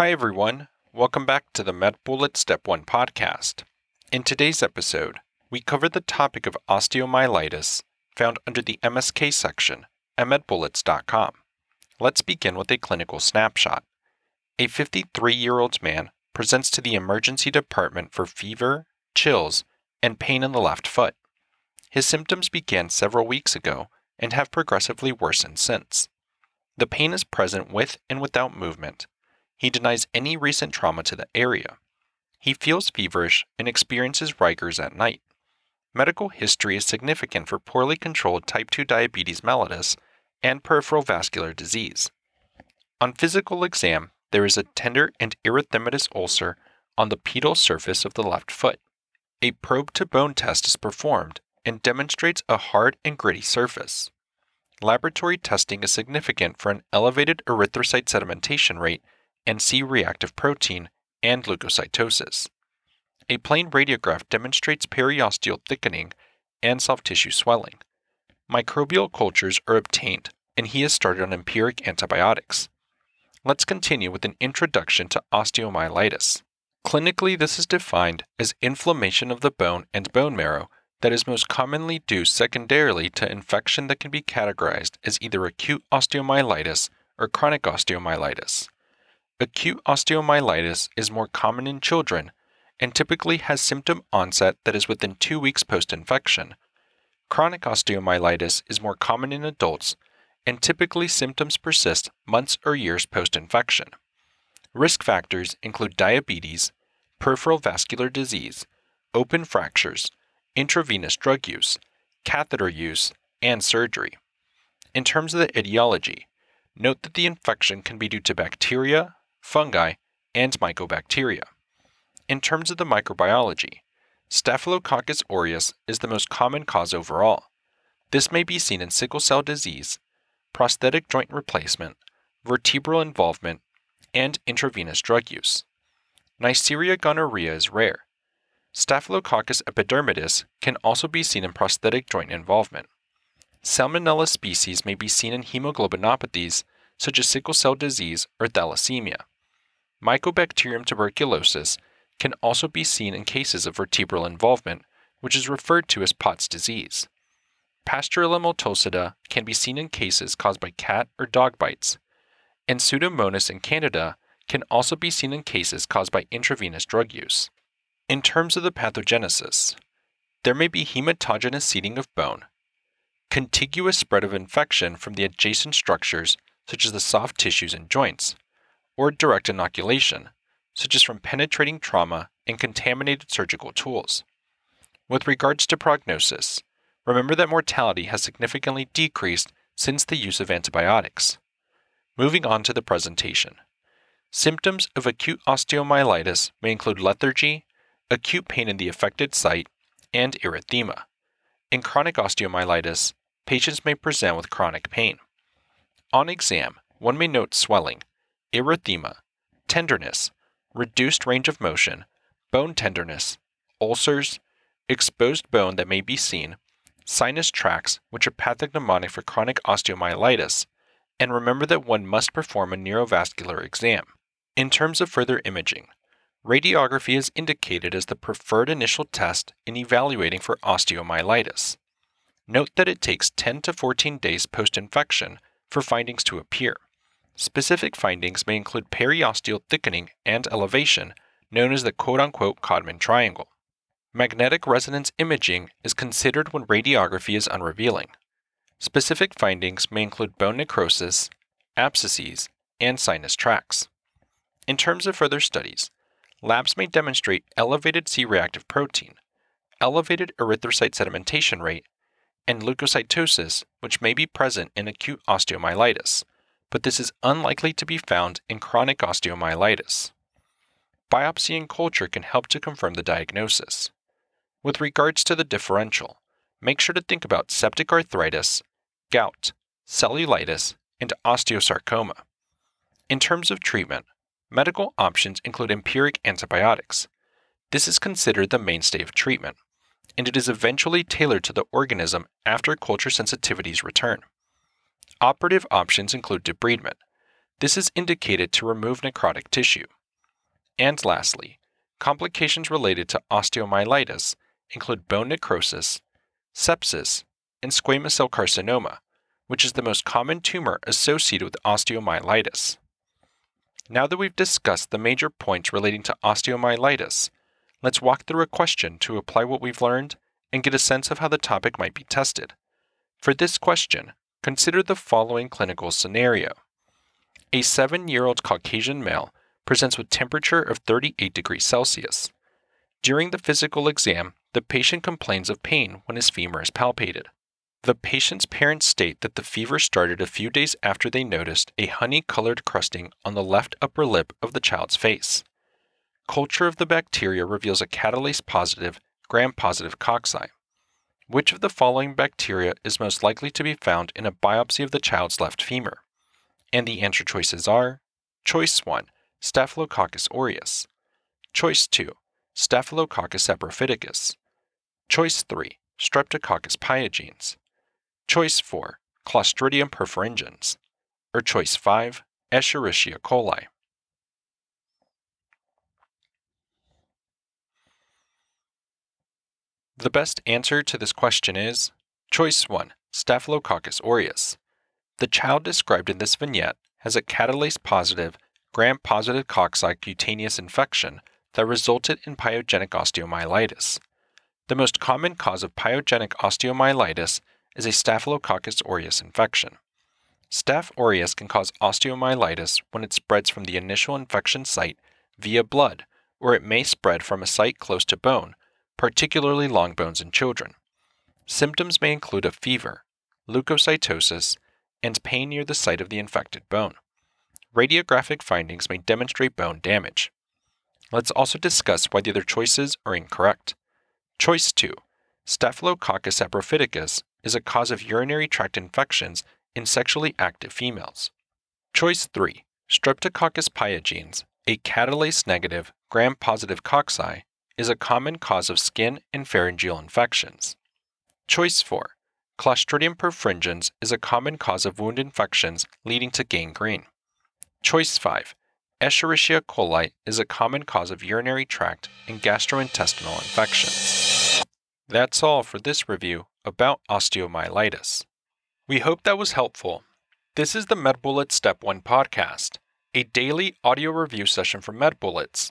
Hi, everyone. Welcome back to the MedBullets Step 1 podcast. In today's episode, we cover the topic of osteomyelitis found under the MSK section at medbullets.com. Let's begin with a clinical snapshot. A 53 year old man presents to the emergency department for fever, chills, and pain in the left foot. His symptoms began several weeks ago and have progressively worsened since. The pain is present with and without movement. He denies any recent trauma to the area. He feels feverish and experiences rigors at night. Medical history is significant for poorly controlled type 2 diabetes mellitus and peripheral vascular disease. On physical exam, there is a tender and erythematous ulcer on the pedal surface of the left foot. A probe to bone test is performed and demonstrates a hard and gritty surface. Laboratory testing is significant for an elevated erythrocyte sedimentation rate and C reactive protein and leukocytosis. A plain radiograph demonstrates periosteal thickening and soft tissue swelling. Microbial cultures are obtained, and he has started on empiric antibiotics. Let's continue with an introduction to osteomyelitis. Clinically, this is defined as inflammation of the bone and bone marrow that is most commonly due secondarily to infection that can be categorized as either acute osteomyelitis or chronic osteomyelitis. Acute osteomyelitis is more common in children and typically has symptom onset that is within two weeks post infection. Chronic osteomyelitis is more common in adults and typically symptoms persist months or years post infection. Risk factors include diabetes, peripheral vascular disease, open fractures, intravenous drug use, catheter use, and surgery. In terms of the etiology, note that the infection can be due to bacteria, fungi, and mycobacteria. In terms of the microbiology, Staphylococcus aureus is the most common cause overall. This may be seen in sickle cell disease, prosthetic joint replacement, vertebral involvement, and intravenous drug use. Neisseria gonorrhea is rare. Staphylococcus epidermidis can also be seen in prosthetic joint involvement. Salmonella species may be seen in hemoglobinopathies such as sickle cell disease or thalassemia. Mycobacterium tuberculosis can also be seen in cases of vertebral involvement, which is referred to as Pott's disease. Pasteurella multocida can be seen in cases caused by cat or dog bites, and Pseudomonas in candida can also be seen in cases caused by intravenous drug use. In terms of the pathogenesis, there may be hematogenous seeding of bone, contiguous spread of infection from the adjacent structures, such as the soft tissues and joints, or direct inoculation, such as from penetrating trauma and contaminated surgical tools. With regards to prognosis, remember that mortality has significantly decreased since the use of antibiotics. Moving on to the presentation. Symptoms of acute osteomyelitis may include lethargy, acute pain in the affected site, and erythema. In chronic osteomyelitis, patients may present with chronic pain. On exam, one may note swelling, erythema, tenderness, reduced range of motion, bone tenderness, ulcers, exposed bone that may be seen, sinus tracts, which are pathognomonic for chronic osteomyelitis, and remember that one must perform a neurovascular exam. In terms of further imaging, radiography is indicated as the preferred initial test in evaluating for osteomyelitis. Note that it takes 10 to 14 days post infection for findings to appear. Specific findings may include periosteal thickening and elevation, known as the quote unquote Codman triangle. Magnetic resonance imaging is considered when radiography is unrevealing. Specific findings may include bone necrosis, abscesses, and sinus tracts. In terms of further studies, labs may demonstrate elevated C reactive protein, elevated erythrocyte sedimentation rate, and leukocytosis, which may be present in acute osteomyelitis but this is unlikely to be found in chronic osteomyelitis. Biopsy and culture can help to confirm the diagnosis. With regards to the differential, make sure to think about septic arthritis, gout, cellulitis, and osteosarcoma. In terms of treatment, medical options include empiric antibiotics. This is considered the mainstay of treatment, and it is eventually tailored to the organism after culture sensitivities return. Operative options include debridement. This is indicated to remove necrotic tissue. And lastly, complications related to osteomyelitis include bone necrosis, sepsis, and squamous cell carcinoma, which is the most common tumor associated with osteomyelitis. Now that we've discussed the major points relating to osteomyelitis, let's walk through a question to apply what we've learned and get a sense of how the topic might be tested. For this question, consider the following clinical scenario. A seven year old Caucasian male presents with temperature of 38 degrees Celsius. During the physical exam, the patient complains of pain when his femur is palpated. The patient's parents state that the fever started a few days after they noticed a honey colored crusting on the left upper lip of the child's face. Culture of the bacteria reveals a catalase positive, gram positive cocci. Which of the following bacteria is most likely to be found in a biopsy of the child's left femur? And the answer choices are Choice 1, Staphylococcus aureus. Choice 2, Staphylococcus saprophyticus. Choice 3, Streptococcus pyogenes. Choice 4, Clostridium perfringens. Or choice 5, Escherichia coli. The best answer to this question is choice 1, Staphylococcus aureus. The child described in this vignette has a catalase positive, gram positive cocci cutaneous infection that resulted in pyogenic osteomyelitis. The most common cause of pyogenic osteomyelitis is a Staphylococcus aureus infection. Staph aureus can cause osteomyelitis when it spreads from the initial infection site via blood, or it may spread from a site close to bone, particularly long bones in children. Symptoms may include a fever, leukocytosis, and pain near the site of the infected bone. Radiographic findings may demonstrate bone damage. Let's also discuss why the other choices are incorrect. Choice 2 Staphylococcus saprophyticus is a cause of urinary tract infections in sexually active females. Choice 3 Streptococcus pyogenes, a catalase negative, gram positive cocci, is a common cause of skin and pharyngeal infections. Choice 4. Clostridium perfringens is a common cause of wound infections leading to gangrene. Choice 5. Escherichia coli is a common cause of urinary tract and gastrointestinal infections. That's all for this review about osteomyelitis. We hope that was helpful. This is the MedBullets Step 1 podcast, a daily audio review session for MedBullets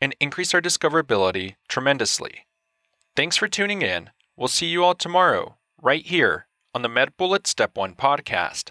and increase our discoverability tremendously. Thanks for tuning in. We'll see you all tomorrow, right here on the MedBullets Step 1 podcast.